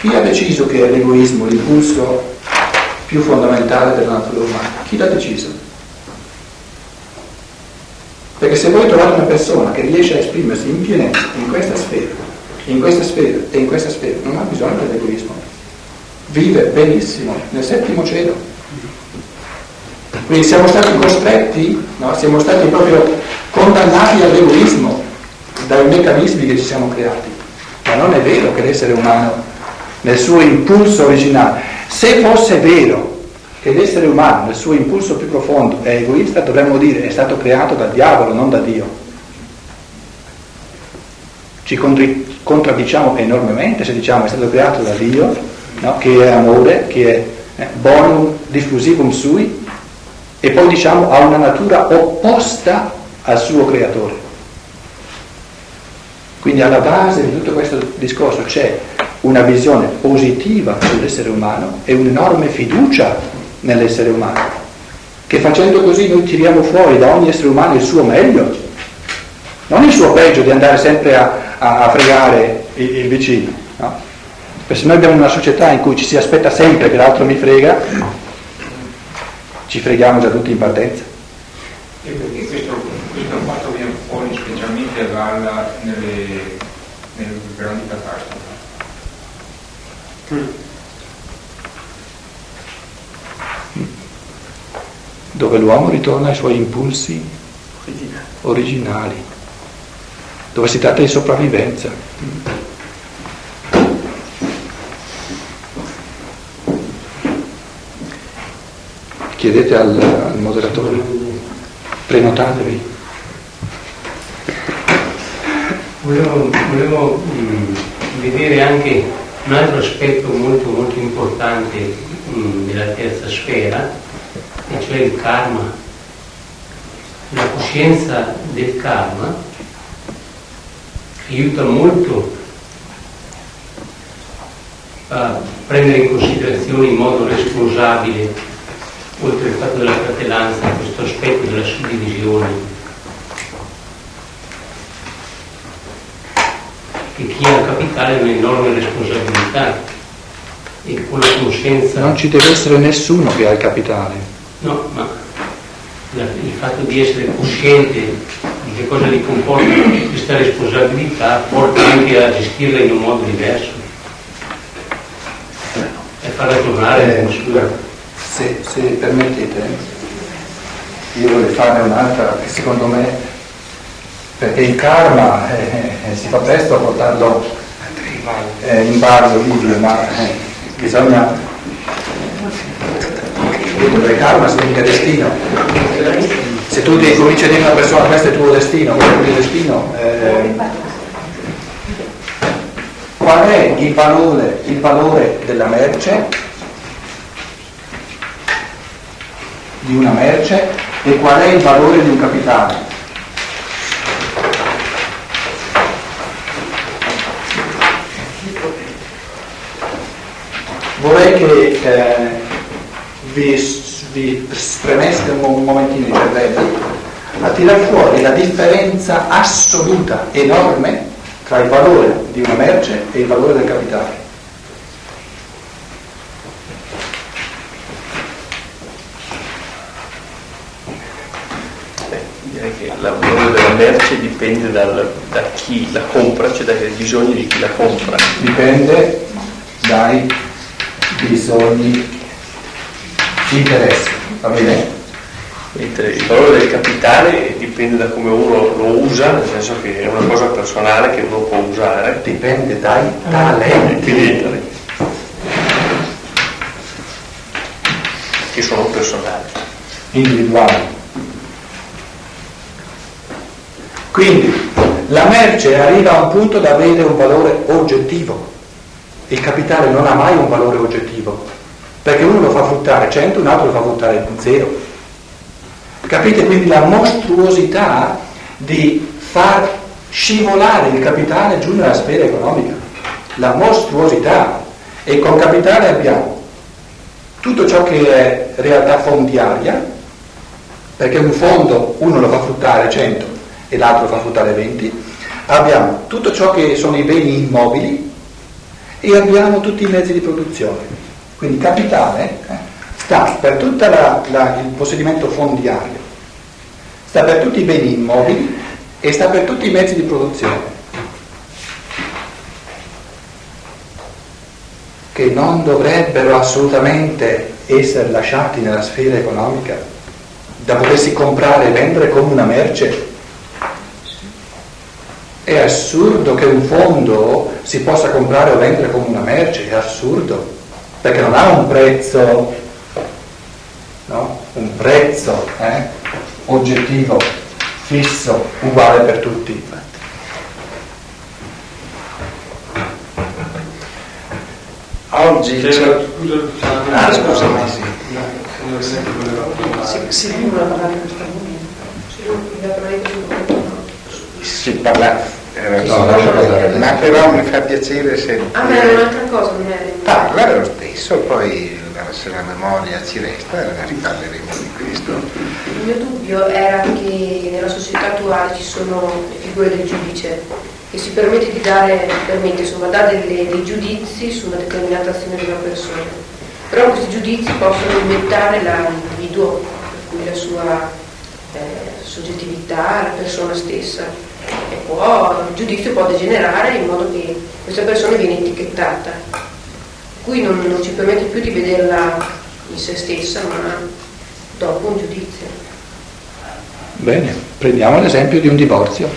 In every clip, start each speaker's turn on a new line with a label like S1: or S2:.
S1: Chi ha deciso che è l'egoismo l'impulso più fondamentale della natura umana? Chi l'ha deciso? Perché se voi trovate una persona che riesce a esprimersi in pienezza in questa sfera, in questa sfera e in questa sfera, non ha bisogno dell'egoismo. Vive benissimo nel settimo cielo. Quindi siamo stati costretti, no? siamo stati proprio condannati all'egoismo dai meccanismi che ci siamo creati. Ma non è vero che l'essere umano, nel suo impulso originale, se fosse vero che l'essere umano, nel suo impulso più profondo, è egoista, dovremmo dire è stato creato dal diavolo, non da Dio. Ci contraddiciamo enormemente se diciamo è stato creato da Dio, no? che è amore, che è eh, bonum diffusivum sui, e poi diciamo ha una natura opposta al suo creatore. Quindi alla base di tutto questo discorso c'è una visione positiva sull'essere umano e un'enorme fiducia nell'essere umano, che facendo così noi tiriamo fuori da ogni essere umano il suo meglio, non il suo peggio di andare sempre a, a, a fregare il, il vicino. No? Perché se noi abbiamo una società in cui ci si aspetta sempre che l'altro mi frega, ci freghiamo già tutti in partenza.
S2: E perché questo, questo fatto viene fuori specialmente a galla nelle, nelle grandi catastrofi?
S1: Dove l'uomo ritorna ai suoi impulsi originali, dove si tratta di sopravvivenza. Chiedete al, al moderatore, prenotatevi.
S3: Volevo, volevo mh, vedere anche un altro aspetto molto molto importante mh, della terza sfera, e cioè il karma. La coscienza del karma aiuta molto a prendere in considerazione in modo responsabile, oltre al fatto della fratellanza, questo aspetto della suddivisione che chi ha capitale ha un'enorme responsabilità e con la conoscenza...
S1: Non ci deve essere nessuno che ha il capitale.
S3: No, ma il fatto di essere cosciente di che cosa gli comporta questa responsabilità porta anche a gestirla in un modo diverso. E far ragionare
S1: Eh, se, se permettete, io vorrei fare un'altra che secondo me, perché il karma eh, eh, si fa presto a portarlo eh, in ballo, Livio, ma eh, bisogna... Perché karma significa destino. Se tu ti cominci a dire a una persona questo è il tuo destino, questo è il tuo destino, eh, qual è il valore, il valore della merce, di una merce e qual è il valore di un capitale? Vorrei che eh, vi, vi spremeste un, mo- un momentino i cervelli a tirar fuori la differenza assoluta, enorme, tra il valore di una merce e il valore del capitale.
S4: Beh, direi che il valore della merce dipende dal- da chi la compra, cioè dai bisogni di chi la compra.
S1: Dipende dai bisogni, interessi, va bene?
S4: Il valore del capitale dipende da come uno lo usa, nel senso che è una cosa personale che uno può usare.
S1: Dipende dai
S4: E
S1: talenti.
S4: che sono personali.
S1: individuali. Quindi la merce arriva a un punto da avere un valore oggettivo. Il capitale non ha mai un valore oggettivo, perché uno lo fa fruttare 100, un altro lo fa fruttare 0. Capite quindi la mostruosità di far scivolare il capitale giù nella sfera economica? La mostruosità. E con capitale abbiamo tutto ciò che è realtà fondiaria, perché un fondo uno lo fa fruttare 100 e l'altro lo fa fruttare 20, abbiamo tutto ciò che sono i beni immobili e abbiamo tutti i mezzi di produzione. Quindi capitale eh, sta per tutto il possedimento fondiario, sta per tutti i beni immobili e sta per tutti i mezzi di produzione. che non dovrebbero assolutamente essere lasciati nella sfera economica, da potersi comprare e vendere come una merce. È assurdo che un fondo si possa comprare o vendere come una merce, è assurdo, perché non ha un prezzo, no? un prezzo eh? oggettivo, fisso, uguale per tutti.
S5: Oggi c'è...
S6: Scusa,
S5: Ah, scusami, sì.
S6: sì.
S5: Si parla... eh,
S1: No, parlare.
S5: ma però mi fa piacere se...
S7: A me è un'altra cosa.
S5: Parla stesso, poi se la memoria ci resta riparleremo di questo.
S7: Il mio dubbio era che nella società attuale ci sono le figure del giudice che si permette di dare, permette insomma, dare delle- dei giudizi su una determinata azione di una persona. Però questi giudizi possono inventare l'individuo, la sua eh, soggettività, la persona stessa. E può, il giudizio può degenerare in modo che questa persona viene etichettata. Qui non, non ci permette più di vederla in se stessa, ma dopo un giudizio.
S1: Bene, prendiamo l'esempio di un divorzio.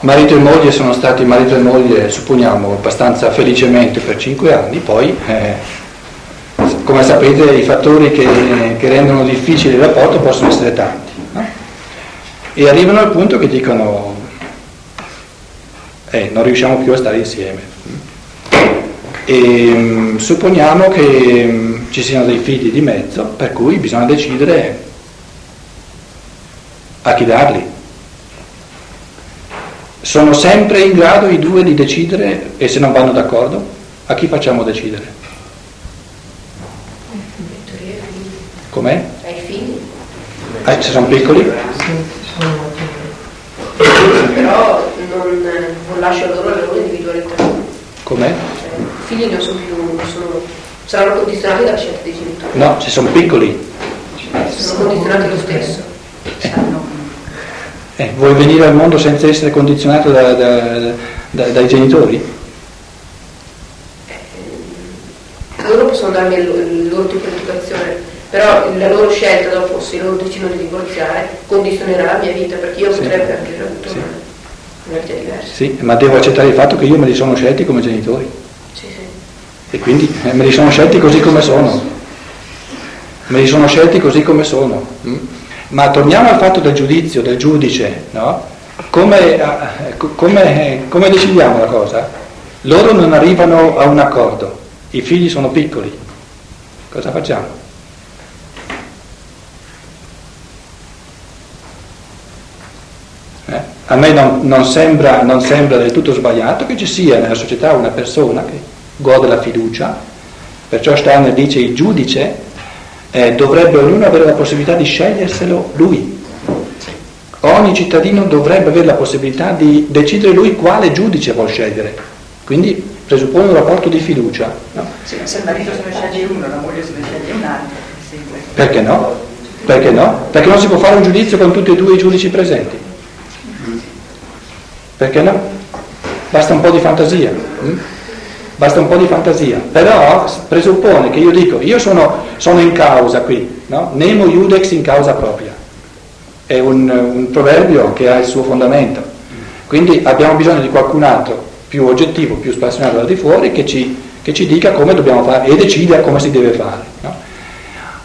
S1: Marito e moglie sono stati marito e moglie, supponiamo, abbastanza felicemente per cinque anni, poi, eh, come sapete, i fattori che, che rendono difficile il rapporto possono essere tanti. no? E arrivano al punto che dicono, eh, non riusciamo più a stare insieme. E mm, supponiamo che mm, ci siano dei figli di mezzo, per cui bisogna decidere a chi darli. Sono sempre in grado i due di decidere e se non vanno d'accordo, a chi facciamo decidere?
S7: Vittoria ai figli.
S1: Com'è?
S7: Ai figli.
S1: Ah, se sono piccoli?
S7: Però non, non lascio loro la loro individualità.
S1: Com'è?
S7: Cioè, figli non sono più, sono, saranno condizionati dalla scelta dei genitori.
S1: No, se sono piccoli.
S7: Sono condizionati lo stesso.
S1: Eh, vuoi venire al mondo senza essere condizionato da- da- da- dai genitori?
S7: Loro possono darmi il, il loro tipo di educazione, però la loro scelta dopo, se loro decidono di divorziare, condizionerà la mia vita, perché io
S1: Sì.
S7: potrei aver avuto
S1: Sì.
S7: una, una vita diversa.
S1: Sì, ma devo accettare il fatto che io me li sono scelti come genitori. E quindi eh, me li sono scelti così come sono. Me li sono scelti così come sono. mm? Ma torniamo al fatto del giudizio, del giudice, no? Come, eh, co- come- come decidiamo la cosa? Loro non arrivano a un accordo, i figli sono piccoli. Cosa facciamo? Eh? A me non, non sembra, non sembra del tutto sbagliato che ci sia nella società una persona che gode la fiducia, perciò Steiner dice il giudice eh, dovrebbe ognuno avere la possibilità di sceglierselo lui. Ogni cittadino dovrebbe avere la possibilità di decidere lui quale giudice vuol scegliere. Quindi presuppone un rapporto di fiducia. no?
S6: Sì, se il marito se ne sceglie uno, la moglie se ne sceglie un altro.
S1: Perché no? Perché no? Perché non si può fare un giudizio con tutti e due i giudici presenti. Perché no? Basta un po' di fantasia. mm? Basta un po' di fantasia. Però presuppone che io dico, io sono, sono in causa qui, no? Nemo iudex in causa propria. È un, un proverbio che ha il suo fondamento. Quindi abbiamo bisogno di qualcun altro più oggettivo, più spassionato da di fuori, che ci, che ci dica come dobbiamo fare e decida come si deve fare. no?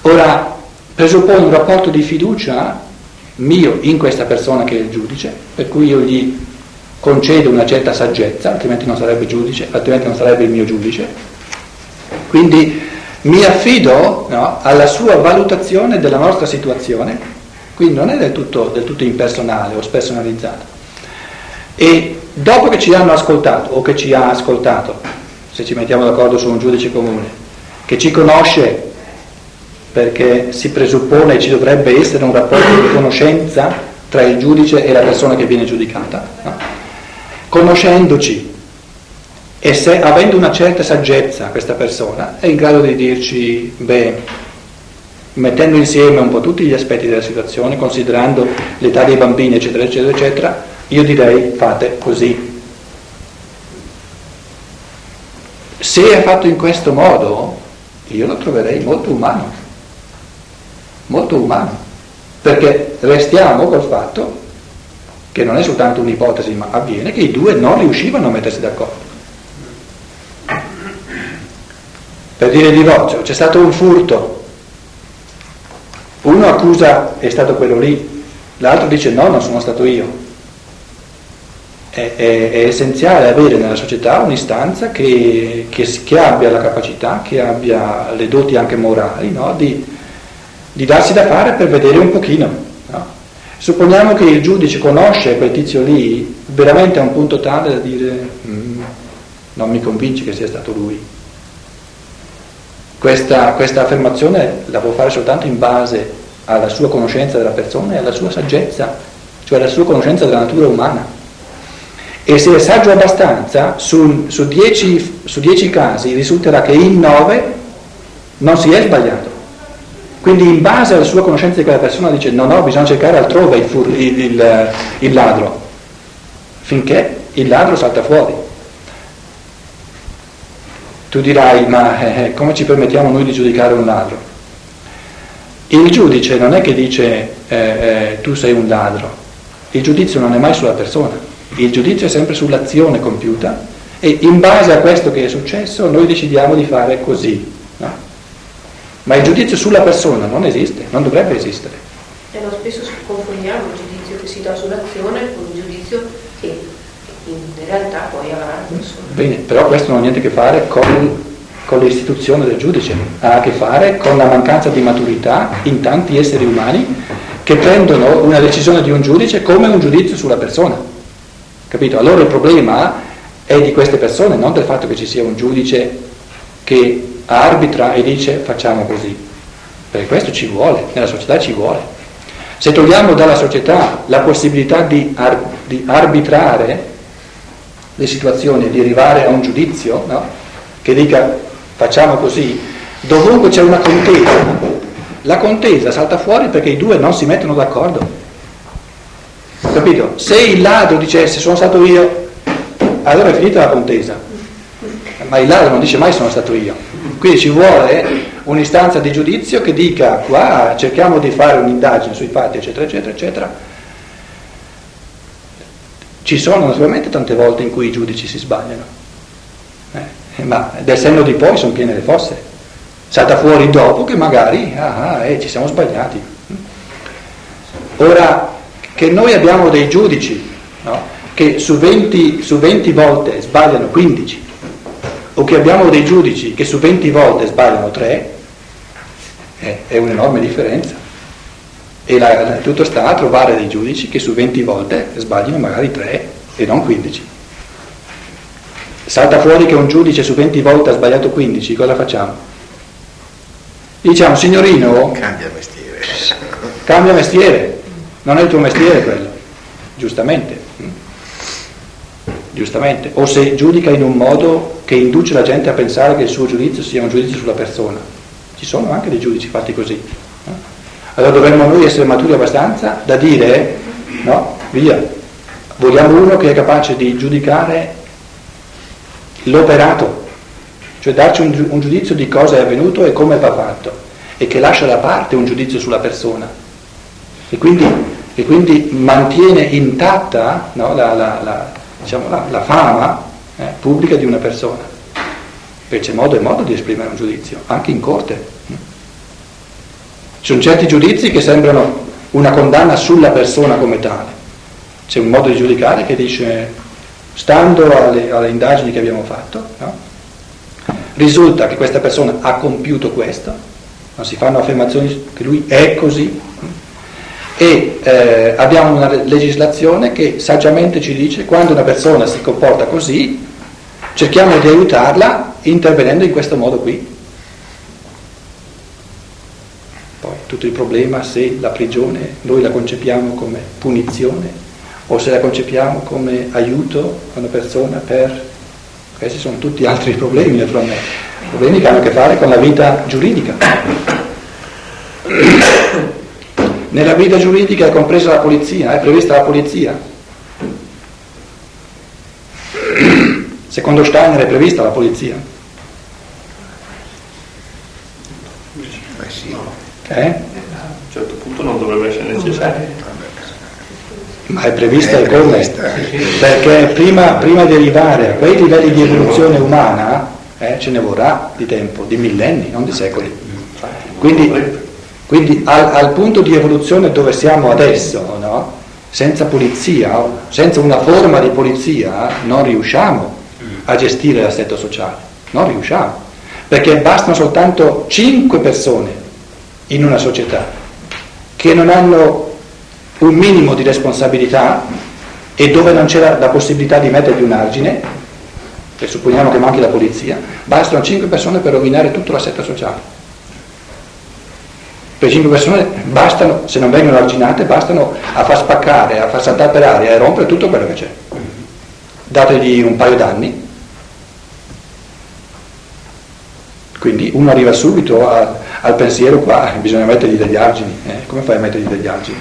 S1: Ora, presuppone un rapporto di fiducia mio in questa persona che è il giudice, per cui io gli concedo una certa saggezza, altrimenti non sarebbe giudice, altrimenti non sarebbe il mio giudice. Quindi mi affido no, alla sua valutazione della nostra situazione, quindi non è del tutto, del tutto impersonale o spersonalizzato. E dopo che ci hanno ascoltato o che ci ha ascoltato, se ci mettiamo d'accordo su un giudice comune, che ci conosce perché si presuppone ci dovrebbe essere un rapporto di conoscenza tra il giudice e la persona che viene giudicata, no? Conoscendoci E se avendo una certa saggezza questa persona è in grado di dirci, beh, mettendo insieme un po' tutti gli aspetti della situazione, considerando l'età dei bambini, eccetera, eccetera, eccetera, io direi fate così. Se è fatto in questo modo, io lo troverei molto umano, molto umano, perché restiamo col fatto che non è soltanto un'ipotesi, ma avviene che i due non riuscivano a mettersi d'accordo. Per dire divorzio, c'è stato un furto, uno accusa è stato quello lì, l'altro dice no, non sono stato io. È, è, è essenziale avere nella società un'istanza che, che, che, abbia la capacità, che abbia le doti anche morali, no? di, di, darsi da fare per vedere un pochino. Supponiamo che il giudice conosce quel tizio lì veramente a un punto tale da dire mm, non mi convince che sia stato lui. Questa, questa, affermazione la può fare soltanto in base alla sua conoscenza della persona e alla sua saggezza, cioè alla sua conoscenza della natura umana. E se è saggio abbastanza, su, su, dieci, su dieci casi risulterà che in nove non si è sbagliato. Quindi in base alla sua conoscenza di quella persona dice no, no, bisogna cercare altrove il, fur, il, il, il ladro, finché il ladro salta fuori. Tu dirai, ma eh, eh, come ci permettiamo noi di giudicare un ladro? Il giudice non è che dice eh, eh, tu sei un ladro, il giudizio non è mai sulla persona, il giudizio è sempre sull'azione compiuta e in base a questo che è successo noi decidiamo di fare così. No? Ma il giudizio sulla persona non esiste, non dovrebbe esistere.
S7: E noi spesso confondiamo il giudizio che si dà sull'azione con il giudizio che in realtà poi avrà la persona.
S1: Bene, però questo non ha niente a che fare con, con l'istituzione del giudice, ha a che fare con la mancanza di maturità in tanti esseri umani che prendono una decisione di un giudice come un giudizio sulla persona. Capito? Allora il problema è di queste persone, non del fatto che ci sia un giudice che arbitra e dice facciamo così. Perché questo ci vuole, nella società ci vuole. Se togliamo dalla società la possibilità di, ar- di arbitrare le situazioni di arrivare a un giudizio no? che dica facciamo così, dovunque c'è una contesa, la contesa salta fuori perché i due non si mettono d'accordo. Capito? Se il ladro dicesse sono stato io, allora è finita la contesa. Ma il ladro non dice mai sono stato io. Quindi ci vuole un'istanza di giudizio che dica qua cerchiamo di fare un'indagine sui fatti, eccetera, eccetera, eccetera ci sono naturalmente tante volte in cui i giudici si sbagliano, eh, ma del senno di poi sono piene le fosse. Salta fuori dopo che magari ah, ah, eh, ci siamo sbagliati. Ora, che noi abbiamo dei giudici no, che su 20, su 20 volte sbagliano 15, o che abbiamo dei giudici che su 20 volte sbagliano 3, eh, è un'enorme differenza. E la, tutto sta a trovare dei giudici che su 20 volte sbagliano magari 3 e non 15. Salta fuori che un giudice su 20 volte ha sbagliato 15, cosa facciamo? Diciamo, signorino...
S5: Cambia mestiere.
S1: Cambia mestiere, non è il tuo mestiere quello, giustamente. Giustamente. O se giudica in un modo che induce la gente a pensare che il suo giudizio sia un giudizio sulla persona. Ci sono anche dei giudici fatti così. Allora dovremmo noi essere maturi abbastanza da dire, no, via, vogliamo uno che è capace di giudicare l'operato, cioè darci un, un giudizio di cosa è avvenuto e come va fatto, e che lascia da parte un giudizio sulla persona. E quindi, e quindi mantiene intatta no, la, la, la, diciamo, la, fama eh, pubblica di una persona. Perché c'è modo e modo di esprimere un giudizio, anche in corte. Ci sono certi giudizi che sembrano una condanna sulla persona come tale. C'è un modo di giudicare che dice, stando alle, alle indagini che abbiamo fatto, no? risulta che questa persona ha compiuto questo, non si fanno affermazioni che lui è così, e eh, abbiamo una legislazione che saggiamente ci dice quando una persona si comporta così, cerchiamo di aiutarla intervenendo in questo modo qui. tutto il problema se la prigione noi la concepiamo come punizione o se la concepiamo come aiuto a una persona per Questi sono tutti altri problemi naturalmente, problemi che hanno a che fare con la vita giuridica. Nella vita giuridica è compresa la polizia, è prevista la polizia. Secondo Steiner è prevista la polizia. Eh?
S4: A un certo punto non dovrebbe essere necessario.
S1: Ma è prevista
S5: È
S1: e come?
S5: prevista.
S1: Perché prima, prima di arrivare a quei livelli di evoluzione umana eh, ce ne vorrà di tempo, di millenni, non di secoli. Quindi, quindi al, al punto di evoluzione dove siamo adesso, no? senza polizia, senza una forma di polizia, non riusciamo a gestire l'assetto sociale, non riusciamo. Perché bastano soltanto 5 persone in una società che non hanno un minimo di responsabilità e dove non c'è la, la possibilità di mettergli un argine, e supponiamo che manchi la polizia, bastano 5 persone per rovinare tutto l'assetto sociale. Per 5 persone bastano, se non vengono arginate, bastano a far spaccare, a far saltare per aria e rompere tutto quello che c'è. Dategli un paio d'anni. Quindi uno arriva subito a- al pensiero qua, bisogna mettergli degli argini. eh? Come fai a mettergli degli argini?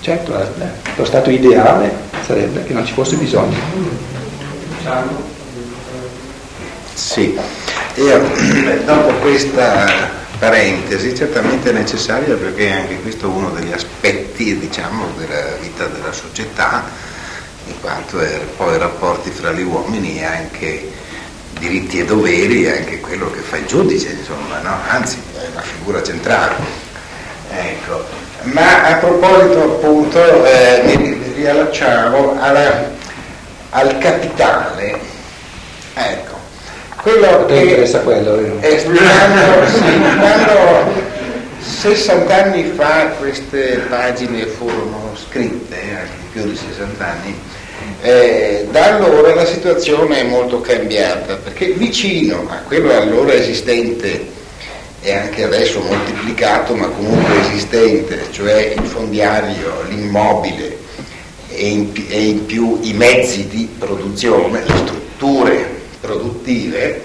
S1: Certo, eh, lo stato ideale sarebbe che non ci fosse bisogno.
S5: Sì, io dopo questa parentesi certamente è necessaria perché anche questo è uno degli aspetti diciamo, della vita della società, in quanto è poi rapporti fra gli uomini e anche diritti e doveri e anche quello che fa il giudice, insomma, no? anzi è una figura centrale. Ecco. Ma a proposito appunto eh, mi riallacciavo alla- al capitale, ecco, quello
S1: te interessa quello?
S5: eh, quando, sì, quando 60 anni fa queste pagine furono scritte, anche più di 60 anni, eh, da allora la situazione è molto cambiata, perché vicino a quello allora esistente e anche adesso moltiplicato, ma comunque esistente, cioè il fondiario, l'immobile e in, e in più i mezzi di produzione, le strutture produttive,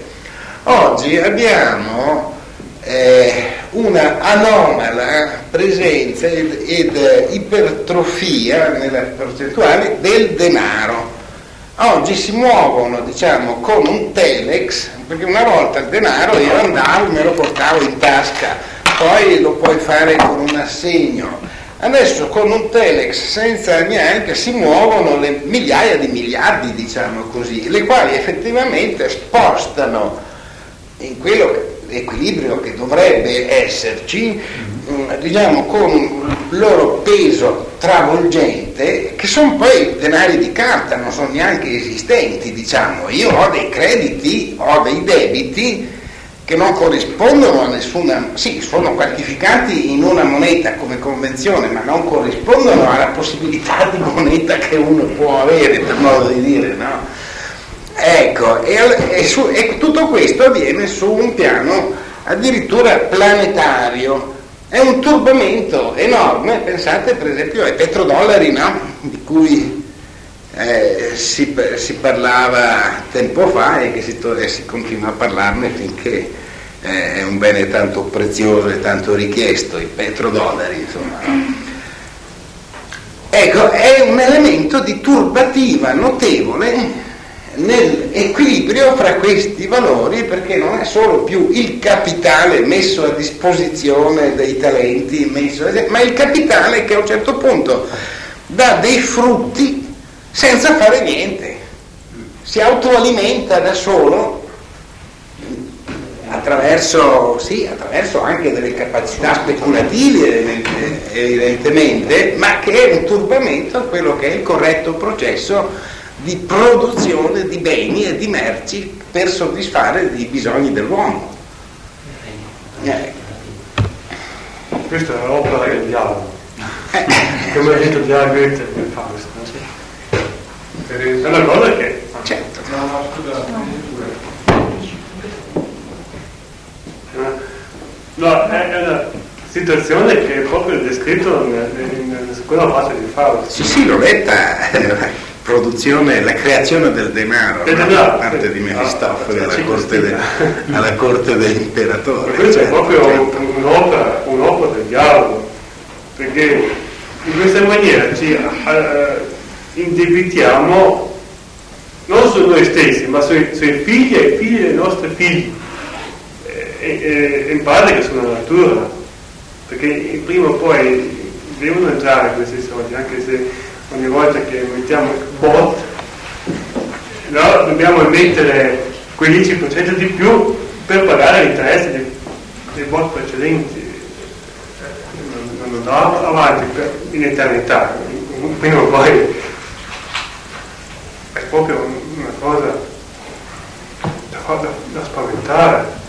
S5: oggi abbiamo eh, una anomala presenza ed, ed, ipertrofia nella percentuale del denaro. Oggi si muovono, diciamo, con un telex, perché una volta il denaro io andavo e me lo portavo in tasca, poi lo puoi fare con un assegno. Adesso con un telex senza neanche si muovono le migliaia di miliardi, diciamo così, le quali effettivamente spostano in quello equilibrio che dovrebbe esserci, mh, diciamo con un loro peso travolgente, che sono poi denari di carta, non sono neanche esistenti, diciamo. Io ho dei crediti, ho dei debiti che non corrispondono a nessuna, sì, sono quantificati in una moneta come convenzione, ma non corrispondono alla possibilità di moneta che uno può avere, per modo di dire, no? Ecco, e, e su- e tutto questo avviene su un piano addirittura planetario. È un turbamento enorme, pensate per esempio ai petrodollari, no? Di cui eh, si, si parlava tempo fa e che si, si continua a parlarne finché eh, è un bene tanto prezioso e tanto richiesto, i petrodollari, insomma. Ecco, è un elemento di turbativa notevole nell'equilibrio fra questi valori perché non è solo più il capitale messo a disposizione dei talenti, messo, ma il capitale che a un certo punto dà dei frutti senza fare niente, si autoalimenta da solo attraverso, sì, attraverso anche delle capacità speculative evidentemente, ma che è un turbamento a quello che è il corretto processo di produzione di beni e di merci per soddisfare i bisogni dell'uomo. Eh,
S8: Questa è l'opera del diavolo.
S5: eh,
S8: Come ha detto già Goethe nel Fausto. no? È una cosa che
S5: certo.
S2: No, no, scusa,
S8: No, è, una, situazione che è proprio descritto nella seconda parte di Fausto.
S5: Sì, sì, l'ho letta, la produzione, la creazione del denaro,
S8: Del
S5: no? da parte di Mefistofele
S8: Ah,
S5: alla, de- alla corte dell'imperatore.
S8: Questa è
S5: certo,
S8: proprio
S5: certo.
S8: un'opera, un'opera del diavolo, perché in questa maniera ci eh, indebitiamo non su noi stessi, ma sui, sui figli e i figli dei nostri figli, in parte che sulla natura, perché prima o poi devono entrare questi soldi, anche se ogni volta che mettiamo il bot, no, dobbiamo mettere quel 10% di più per pagare l'interesse dei, dei bot precedenti. Eh, Non, non andrà avanti per- in eternità, prima o poi è proprio una cosa da, da- da spaventare.